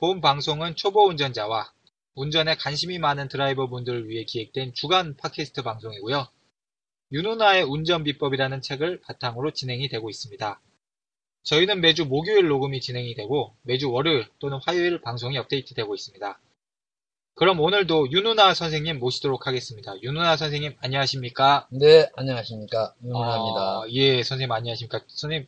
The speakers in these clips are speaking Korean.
본 방송은 초보 운전자와 운전에 관심이 많은 드라이버 분들을 위해 기획된 주간 팟캐스트 방송이고요. 윤은아의 운전 비법이라는 책을 바탕으로 진행이 되고 있습니다. 저희는 매주 목요일 녹음이 진행이 되고 매주 월요일 또는 화요일 방송이 업데이트되고 있습니다. 그럼 오늘도 윤은아 선생님 모시도록 하겠습니다. 윤은아 선생님 안녕하십니까? 네, 안녕하십니까. 윤문합니다. 어, 예, 선생님 안녕하십니까. 선생님,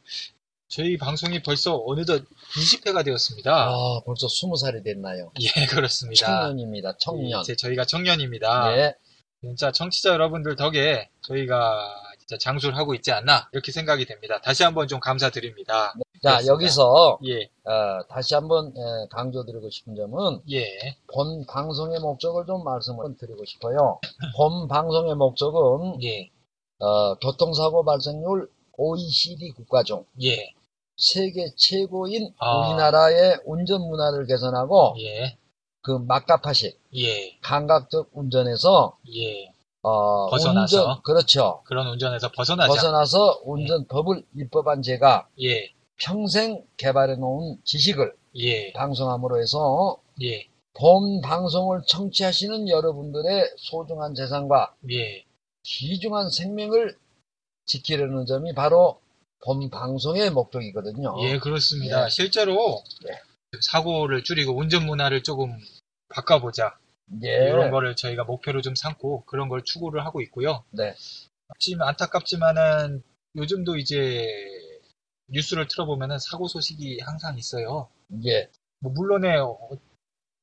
저희 방송이 벌써 어느덧 20회가 되었습니다. 아, 벌써 스무 살이 됐나요? 예, 그렇습니다. 청년입니다, 청년. 예, 제- 저희가 청년입니다. 네, 진짜 청취자 여러분들 덕에 저희가 진짜 장수를 하고 있지 않나 이렇게 생각이 됩니다. 다시 한번 좀 감사드립니다. 자, 그렇습니다. 여기서, 예, 어, 다시 한번 에, 강조드리고 싶은 점은, 예, 본 방송의 목적을 좀 말씀을 드리고 싶어요. 본 방송의 목적은, 예, 어, 교통사고 발생률 OECD 국가 중 예, 세계 최고인 아. 우리나라의 운전 문화를 개선하고, 예, 그 막가파식, 예, 감각적 운전에서, 예. 어, 벗어나서. 운전, 그렇죠. 그런 운전에서 벗어나자. 벗어나서 운전법을 입법한 제가 예, 평생 개발해 놓은 지식을 예, 방송함으로 해서 예, 본 방송을 청취하시는 여러분들의 소중한 재산과 예, 귀중한 생명을 지키려는 점이 바로 본 방송의 목적이거든요. 예, 그렇습니다. 예. 실제로 예. 사고를 줄이고 운전 문화를 조금 바꿔보자. 예. 이런 거를 저희가 목표로 좀 삼고 그런 걸 추구를 하고 있고요. 네. 하지만 안타깝지만은 요즘도 이제 뉴스를 틀어보면은 사고 소식이 항상 있어요. 예. 뭐 물론에 어,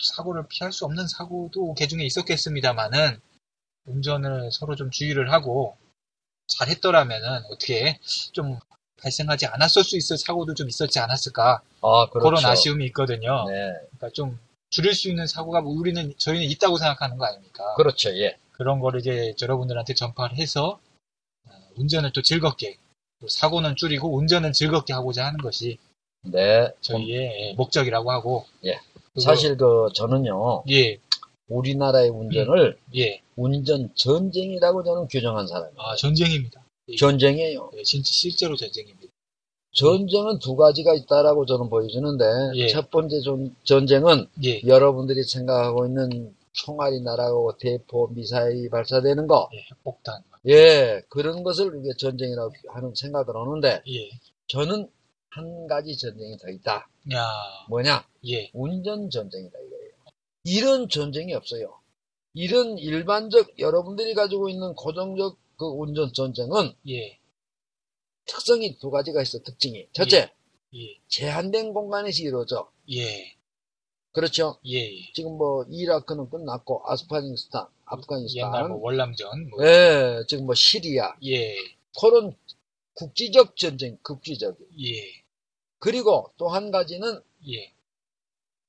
사고를 피할 수 없는 사고도 개중에 있었겠습니다만은 운전을 서로 좀 주의를 하고 잘했더라면은 어떻게 좀 발생하지 않았을 수 있을 사고도 좀 있었지 않았을까 아, 그렇죠. 그런 아쉬움이 있거든요. 네. 그러니까 좀 줄일 수 있는 사고가 우리는 저희는 있다고 생각하는 거 아닙니까? 그렇죠. 예. 그런 거를 이제 여러분들한테 전파를 해서 어, 운전을 또 즐겁게 또 사고는 줄이고 운전은 즐겁게 하고자 하는 것이 네. 저희의 목적이라고 하고 예. 사실 그 저는요. 예, 우리나라의 운전을 예, 운전 전쟁이라고 저는 규정한 사람이에요. 아 전쟁입니다. 전쟁이에요. 예, 진짜 실제로 전쟁입니다. 전쟁은 두 가지가 있다라고 저는 보여주는데 예. 첫 번째 전, 전쟁은 예, 여러분들이 생각하고 있는 총알이 날아가고 대포 미사일이 발사되는 거, 예, 핵폭탄, 예 그런 것을 우리가 전쟁이라고 하는 생각을 하는데 예, 저는 한 가지 전쟁이 더 있다. 야, 뭐냐? 예, 운전 전쟁이다 이거예요. 이런 전쟁이 없어요. 이런 일반적 여러분들이 가지고 있는 고정적 그 운전 전쟁은 예, 특성이 두 가지가 있어 특징이. 첫째, 예, 제한된 공간에서 이루어져. 예, 그렇죠? 예, 지금 뭐 이라크는 끝났고 아프가니스탄, 아프가니스탄, 옛날 뭐 월남전, 뭐, 예, 지금 뭐 시리아. 예, 그런 국지적 전쟁, 국지적. 예, 그리고 또 한 가지는 예,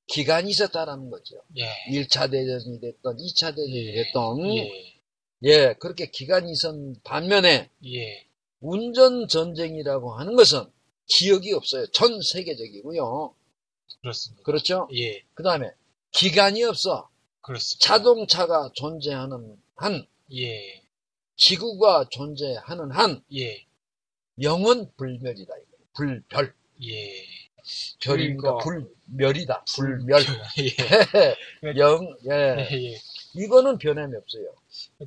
기간이 있었다라는 거죠. 예, 1차 대전이 됐던, 2차 대전이 됐던, 예, 예, 그렇게 기간이 있었 반면에 예, 운전 전쟁이라고 하는 것은 기억이 없어요. 전 세계적이고요. 그렇습니다. 그렇죠? 예, 그 다음에 기간이 없어. 그렇습니다. 자동차가 존재하는 한, 예, 지구가 존재하는 한, 예, 영은 불멸이다. 불별. 예, 별이니까 그러니까- 불멸이다. 불멸. 예, 영, 예. 예, 이거는 변함이 없어요.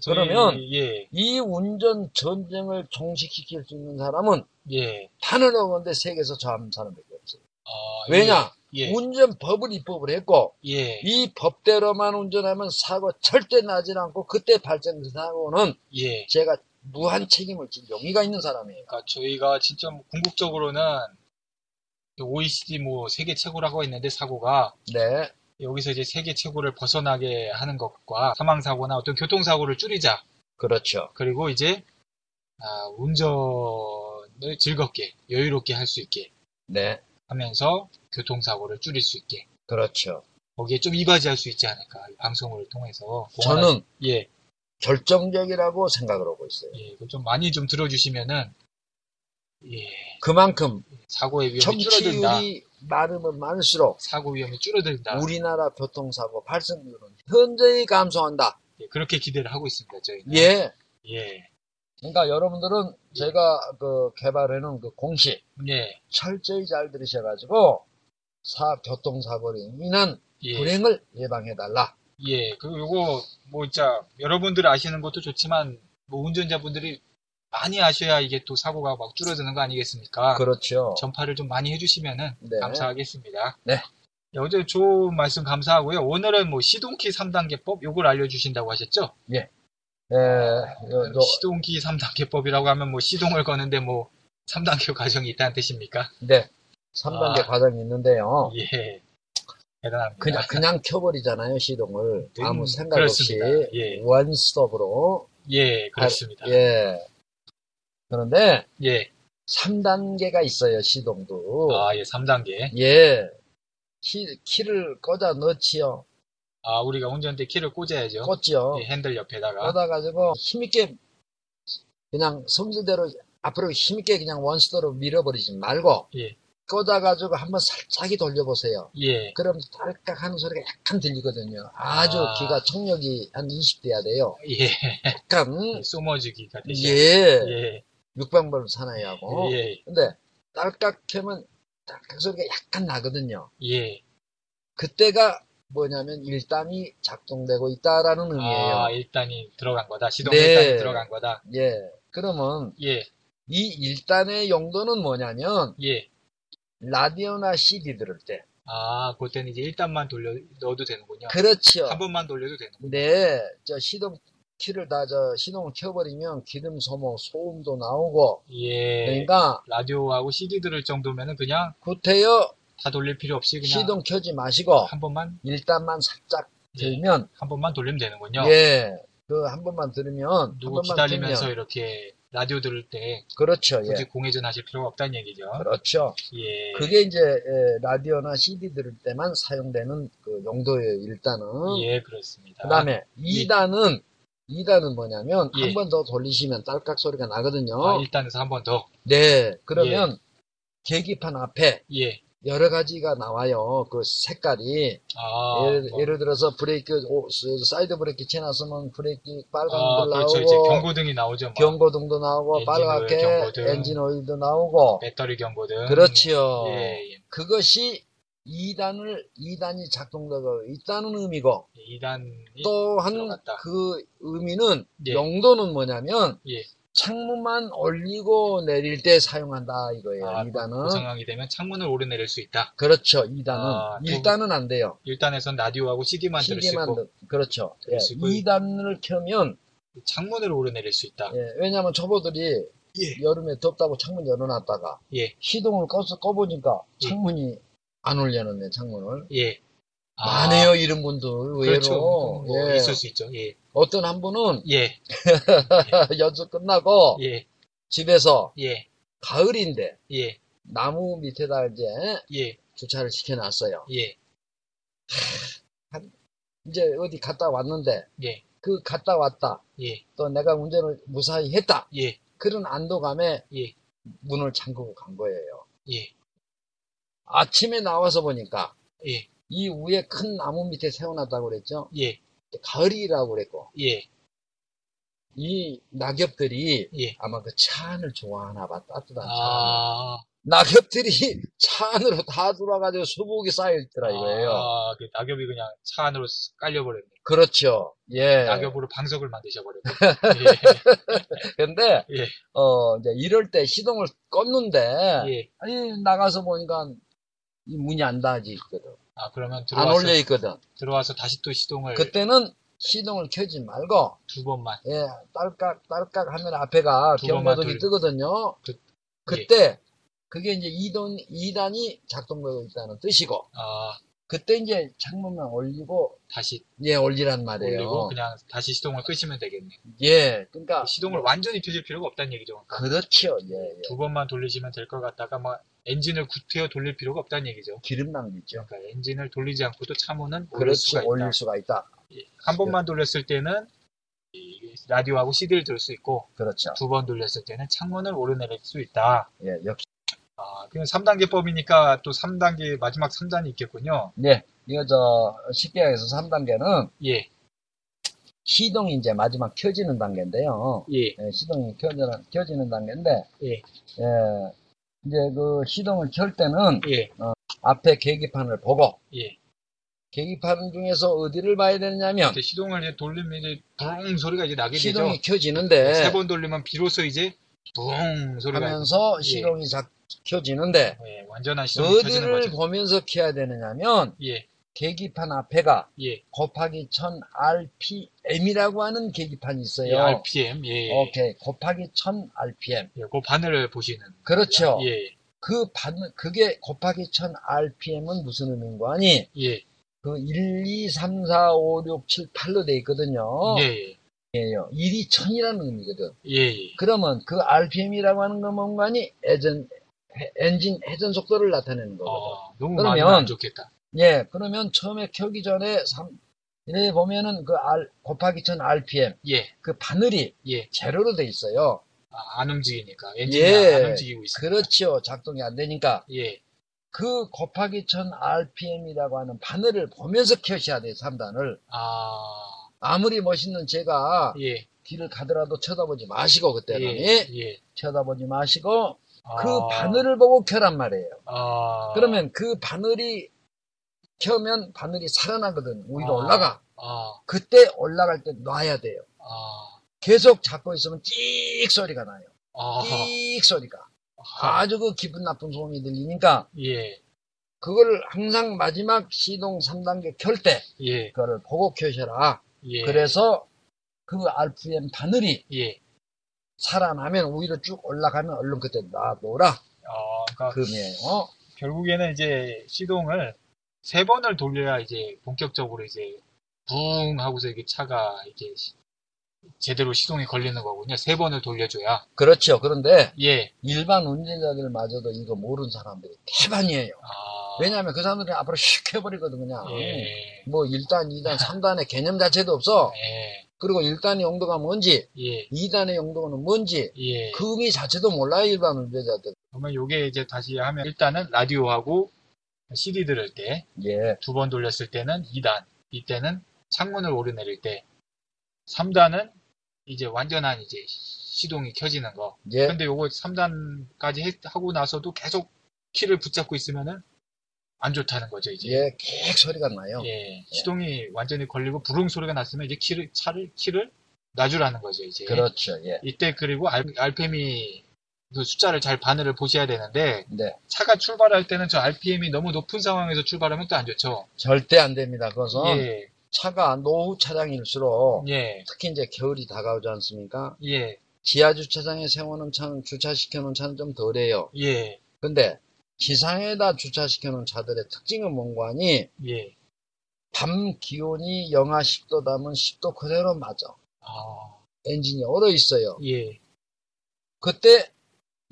그러면 예, 이 운전 전쟁을 종식시킬 수 있는 사람은 예, 단을 얻는데 세계에서 저한 사람밖에 없어요. 아, 왜냐? 예, 운전법을 입법을 했고 예, 이 법대로만 운전하면 사고 절대 나지 않고 그때 발생된 사고는 예, 제가 무한 책임을 질 용의가 있는 사람이에요. 그러니까 저희가 진짜 뭐 궁극적으로는 OECD 뭐 세계 최고라고 했는데 사고가 네, 여기서 이제 세계 최고를 벗어나게 하는 것과 사망 사고나 어떤 교통 사고를 줄이자. 그렇죠. 그리고 이제 아, 운전을 즐겁게 여유롭게 할 수 있게 네, 하면서 교통 사고를 줄일 수 있게 그렇죠. 거기에 좀 이바지할 수 있지 않을까 이 방송을 통해서 저는 예, 결정적이라고 생각을 하고 있어요. 예, 좀 많이 좀 들어주시면은 예, 그만큼 사고의 위험이 줄어든다. 많으면 많을수록 사고 위험이 줄어든다. 우리나라 교통사고 발생률은 현저히 감소한다. 예, 그렇게 기대를 하고 있습니다. 저희는. 예. 예, 그러니까 여러분들은 제가 그 개발해놓은 그 공식 예, 철저히 잘 들으셔가지고 사 교통사고로 인한 예, 불행을 예방해달라. 예. 그리고 요거 뭐 진짜 여러분들 아시는 것도 좋지만 뭐 운전자분들이 많이 아셔야 이게 또 사고가 막 줄어드는 거 아니겠습니까? 그렇죠. 전파를 좀 많이 해주시면은 네. 감사하겠습니다. 네. 예, 어제 좋은 말씀 감사하고요. 오늘은 뭐 시동키 3단계법 요걸 알려주신다고 하셨죠? 예. 요- 요- 시동키 3단계법이라고 하면 뭐 시동을 거는데 뭐 3단계 과정이 있다는 뜻입니까? 네. 3단계 아. 과정이 있는데요. 예. 대단합니다. 그냥, 그냥 켜버리잖아요, 시동을. 음, 아무 생각 없이. 그렇습니다. 예. 원스톱으로. 예, 그렇습니다. 예. 그런데 예. 3단계가 있어요, 시동도. 아, 예, 3단계. 예. 키, 키를 꽂아 넣지요. 아, 우리가 운전대 키를 꽂아야죠. 꽂지요. 예, 핸들 옆에다가. 꽂아가지고 힘있게 그냥 성질대로 앞으로 힘있게 그냥 원스톱으로 밀어버리지 말고 예. 꽂아가지고 한번 살짝이 돌려보세요. 예. 그럼 딸깍 하는 소리가 약간 들리거든요. 아주 아. 귀가 청력이 한 20대야 돼요. 예. 약간, 소머주기가 되죠. 예, 예. 육방벌 사나이하고. 예. 근데 딸깍 하면 딸깍 소리가 약간 나거든요. 예. 그때가 뭐냐면 1단이 작동되고 있다라는 의미예요. 아, 일단이 들어간 거다. 시동 네. 일단이 들어간 거다. 예. 그러면 예. 이 1단의 용도는 뭐냐면 예. 라디오나 CD 들을 때. 아, 그때는 이제 일단만 돌려 넣어도 되는군요. 그렇죠. 한 번만 돌려도 되는군요. 네. 저 시동 키를 다 저 시동을 켜버리면 기름 소모, 소음도 나오고. 예. 그러니까 라디오하고 CD 들을 정도면은 그냥 구태여 다 돌릴 필요 없이 그냥 시동 켜지 마시고 한 번만 1단만 살짝 예. 들면 한 번만 돌리면 되는군요. 예. 그 한 번만 들으면 한 누구 번만 기다리면서 들면 이렇게 라디오 들을 때 그렇죠. 굳이 예. 공회전 하실 필요가 없다는 얘기죠. 그렇죠. 예. 그게 이제 예, 라디오나 CD 들을 때만 사용되는 그 용도예요. 일단은. 예, 그렇습니다. 그다음에 2단은 2단은 뭐냐면 예. 한번 더 돌리시면 딸깍 소리가 나거든요. 아, 일단에서 한 번 더. 네. 그러면 계기판 앞에 예. 여러 가지가 나와요. 그 색깔이 아, 예를, 뭐, 예를 들어서 브레이크 오, 사이드 브레이크 채놨으면 브레이크 빨간 아, 불 그렇죠. 나오고 이제 경고등이 나오죠. 뭐. 경고등도 나오고 엔진 빨갛게 경고등. 엔진 오일도 나오고 배터리 경고등. 그렇지요. 예, 예. 그것이 2단을 2단이 작동되고 있다는 의미고 2단이 또한 들어갔다. 그 의미는 예. 용도는 뭐냐면 예. 창문만 올리고 내릴 때 사용한다 이거예요. 아, 2단은 그 상황이 되면 창문을 오르내릴 수 있다. 그렇죠. 2단은 아, 또- 1단은 안 돼요. 1단에선 라디오하고 CD만 들을 수 시계만 있고 넣- 그렇죠. 예. 들을 수 있고. 2단을 켜면 창문을 오르내릴 수 있다. 예, 왜냐하면 초보들이 예. 여름에 덥다고 창문 열어놨다가 예. 시동을 꺼서 꺼보니까 예. 창문이 안 올려놓네 창문을. 예. 많네요 이런 분들 의외로. 그렇죠. 뭐 예. 있을 수 있죠. 예. 어떤 한 분은 예. 연수 끝나고 예. 집에서 예. 가을인데 예. 나무 밑에다 이제 예. 주차를 시켜놨어요. 예. 이제 어디 갔다 왔는데 예. 그 갔다 왔다 예. 또 내가 운전을 무사히 했다 예. 그런 안도감에 예. 문을 잠그고 간 거예요. 예. 아침에 나와서 보니까 예. 이 위에 큰 나무 밑에 세워놨다고 그랬죠. 예. 가을이라고 그랬고 예. 이 낙엽들이 예. 아마 그 차 안을 좋아하나 봐 따뜻한 차. 아. 낙엽들이 차 안으로 다 들어와가지고 수북이 쌓여있더라 이거예요. 아, 그 낙엽이 그냥 차 안으로 깔려버렸네. 그렇죠. 예. 낙엽으로 방석을 만드셔버렸네. 근데 예. 어 이제 이럴 때 시동을 껐는데 예. 예. 아니 나가서 보니까 이 문이 안 닫아져 있거든. 아, 그러면 안 들어와서, 올려 있거든. 들어와서 다시 또 시동을. 그때는 시동을 켜지 말고 두 번만. 예, 딸깍 딸깍 하면 앞에가 경고등이 돌리- 뜨거든요. 그- 그때 그게 이제 2단 2단이 작동되고 있다는 뜻이고 아, 그때 이제 창문만 올리고 다시 예 올리란 말이에요. 올리고 그냥 다시 시동을 끄시면 되겠네. 예, 그러니까 시동을 완전히 켜질 필요가 없다는 얘기죠. 그렇죠. 예, 예. 두 번만 돌리시면 될 것 같다가 막 엔진을 구태여 돌릴 필요가 없다는 얘기죠. 기름 낭비죠. 그러니까 엔진을 돌리지 않고도 차문은 올릴 수가 있다. 올릴 수가 있다. 예. 한 번만 돌렸을 때는 이 라디오하고 CD를 들 수 있고 그렇죠. 두 번 돌렸을 때는 창문을 오르내릴 수 있다. 예, 역시 아, 그럼 3단계법이니까 또 3단계 마지막 3단이 있겠군요. 예, 이거 저 쉽게 해서 3단계는 예, 시동이 이제 마지막 켜지는 단계인데요. 예, 예, 시동이 켜지는, 켜지는 단계인데, 예, 예, 이제 그 시동을 켤 때는 예, 앞에 계기판을 보고, 예. 계기판 중에서 어디를 봐야 되느냐면, 시동을 이제 돌리면 이제 붕 소리가 이제 나게 시동이 되죠. 켜지는데, 세 번 돌리면 비로소 이제 붕 소리가 하면서 예. 시동이 작, 켜지는데, 예, 완전한 시동이 켜지는 어디를 거죠. 보면서 켜야 되느냐면, 예, 계기판 앞에가 예, 곱하기 1000 RPM이라고 하는 계기판이 있어요. 예, RPM, 예, 예. 오케이. 곱하기 1000 RPM. 예, 그 바늘을 보시는. 그렇죠. 예, 그 반, 그게 곱하기 1000 RPM은 무슨 의미인가 하니, 예, 그 1, 2, 3, 4, 5, 6, 7, 8로 돼 있거든요. 예, 예, 예요. 1이 1000이라는 의미거든. 예, 예. 그러면 그 RPM이라고 하는 건 뭔가 하니, 해- 엔진 회전 속도를 나타내는 거거든. 어, 너무 그러면- 많이 안 좋겠다. 예, 그러면 처음에 켜기 전에 3, 이래 보면은 그 R, 곱하기 1000 RPM, 예, 그 바늘이 예. 제로로 돼 있어요. 아, 안 움직이니까. 엔진이 예. 안 움직이고 있어요. 그렇죠. 작동이 안 되니까. 예, 그 곱하기 1000 RPM이라고 하는 바늘을 보면서 켜셔야 돼요, 3단을. 아, 아무리 멋있는 제가 예, 뒤를 가더라도 쳐다보지 마시고, 그때는. 예, 예. 쳐다보지 마시고, 그 아, 바늘을 보고 켜란 말이에요. 아, 그러면 그 바늘이 켜면 바늘이 살아나거든. 위로 아. 올라가. 아, 그때 올라갈 때 놔야 돼요. 아, 계속 잡고 있으면 끽 소리가 나요. 아, 끽 소리가. 아, 아주 그 기분 나쁜 소음이 들리니까 예, 그걸 항상 마지막 시동 3단계 켤때 예, 그거를 보고 켜셔라. 예. 그래서 그 RPM 바늘이 예. 살아나면 위로 쭉 올라가면 얼른 그때 놔둬라. 어, 그러니까 금이에요. 결국에는 이제 시동을 세 번을 돌려야 이제 본격적으로 이제 붕 하고서 이게 차가 이제 시- 제대로 시동이 걸리는 거군요. 세 번을 돌려줘야. 그렇죠. 그런데 예. 일반 운전자들마저도 이거 모르는 사람들이 대반이에요. 아, 왜냐하면 그 사람들이 앞으로 슉 해버리거든 그냥. 예. 뭐 1단, 2단, 3단의 개념 자체도 없어. 예. 그리고 1단의 용도가 뭔지, 예. 2단의 용도는 뭔지, 예. 그 의미 자체도 몰라요 일반 운전자들. 그러면 요게 이제 다시 하면 일단은 라디오하고 CD 들을 때 예, 두 번 돌렸을 때는 2단, 이때는 창문을 오르내릴 때 3단은 이제 완전한 이제 시동이 켜지는 거. 예, 근데 요거 3단까지 하고 나서도 계속 키를 붙잡고 있으면은 안 좋다는 거죠, 이제. 예, 객 소리가 나요. 예, 시동이 완전히 걸리고 부릉 소리가 났으면 이제 키를, 차를, 키를 놔주라는 거죠, 이제. 그렇죠. 예, 이때 그리고 알, RPM이 그 숫자를 잘 바늘을 보셔야 되는데 네, 차가 출발할 때는 저 RPM이 너무 높은 상황에서 출발하면 또 안 좋죠. 절대 안 됩니다. 그것은 예, 차가 노후 차량일수록 예, 특히 이제 겨울이 다가오지 않습니까? 예, 지하 주차장에 세워놓은 차는 주차시켜 놓은 차는 좀 덜해요. 예, 근데 지상에다 주차시켜 놓은 차들의 특징은 뭔가 하니 예. 밤 기온이 영하 10도 담은 10도 그대로 맞아. 아, 엔진이 얼어 있어요. 예, 그때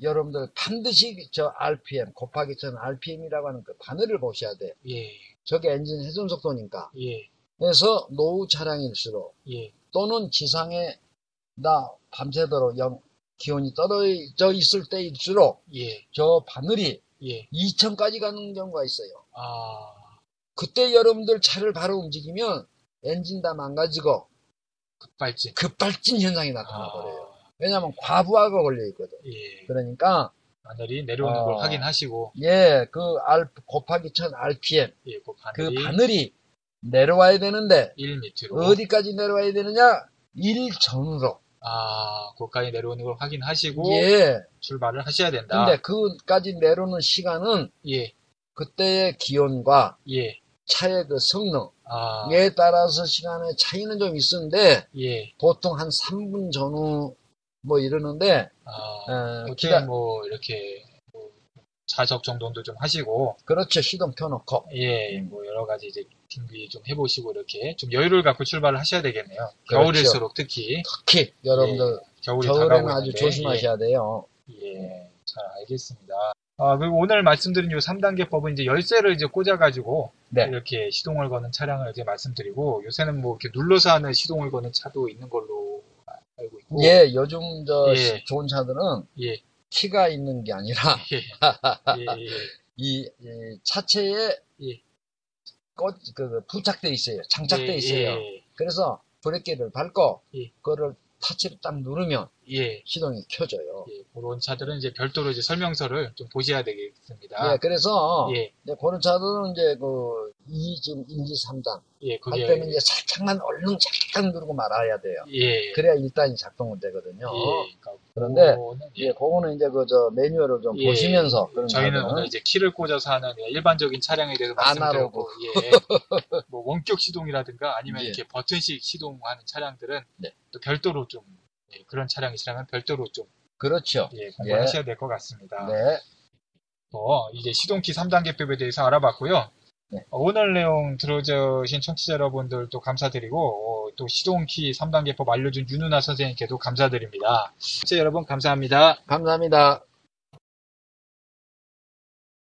여러분들 반드시 저 RPM 곱하기 전 RPM이라고 하는 그 바늘을 보셔야 돼요. 예, 저게 엔진 회전 속도니까. 예, 그래서 노후 차량일수록 예, 또는 지상에 나 밤새도록 영, 기온이 떨어져 있을 때일수록 예, 저 바늘이 예. 2000까지 가는 경우가 있어요. 아, 그때 여러분들 차를 바로 움직이면 엔진 다 망가지고 급발진. 급발진 현상이 나타나 아, 버려요. 왜냐하면 과부하가 걸려 있거든. 예. 그러니까 바늘이 내려오는 걸 어. 확인하시고, 예, 그 R 곱하기 1000 RPM 예, 그그 바늘이 바늘이 내려와야 되는데 1 밑으로. 어디까지 내려와야 되느냐? 1전으로. 아, 거기까지 내려오는 걸 확인하시고 예. 출발을 하셔야 된다. 근데 그까지 내려오는 시간은 예, 그때의 기온과 예, 차의 그 성능에 아, 따라서 시간의 차이는 좀 있는데 예. 보통 한 3분 전후 뭐 이러는데 아, 어, 어떻게 기다- 뭐 이렇게 뭐 자석 정돈도 좀 하시고 그렇죠 시동 켜놓고 예, 뭐 여러 가지 이제 등비 좀 해보시고 이렇게 좀 여유를 갖고 출발을 하셔야 되겠네요. 그렇죠. 겨울일수록 특히 특히 여러분들 겨울이 겨울에는 아주 조심하셔야 돼요. 예, 예, 잘 알겠습니다. 아, 그리고 오늘 말씀드린 이 3단계 법은 이제 열쇠를 이제 꽂아가지고 네. 이렇게 시동을 거는 차량을 이제 말씀드리고 요새는 뭐 이렇게 눌러서 하는 시동을 거는 차도 있는 걸로 알고 있고 예, 요즘 저 예. 시- 좋은 차들은 예, 키가 있는 게 아니라 예, 예, 예. 이, 이 차체에 예. 꽂, 그, 그 부착돼 있어요. 장착돼 예, 있어요. 예, 그래서 브레이크를 밟고 예. 그거를 타치를 딱 누르면 예, 시동이 켜져요. 예, 그런 차들은 이제 별도로 이제 설명서를 좀 보셔야 되겠습니다. 예, 그래서 예, 그런 차들은 이제 그 2, 지금 1, 2, 3단 예, 할 때는 이제 살짝만 얼른 살짝 누르고 말아야 돼요. 예, 그래야 일단이 작동은 되거든요. 예, 그러니까 그런데 그거는 예, 그거는 이제 그 저 매뉴얼을 좀 예. 보시면서 저희는 오늘 이제 키를 꽂아서 하는 일반적인 차량에 대해서 아날로그. 예. 뭐 원격 시동이라든가 아니면 예. 이렇게 버튼식 시동하는 차량들은 네. 또 별도로 좀 예, 그런 차량이시라면 별도로 좀 그렇죠. 예, 공부하셔야 될 것 같습니다. 네. 어, 이제 시동키 3단계법에 대해서 알아봤고요. 네. 어, 오늘 내용 들어주신 청취자 여러분들도 감사드리고 어, 또 시동키 3단계법 알려준 윤누나 선생님께도 감사드립니다. 청취자 여러분 감사합니다. 감사합니다.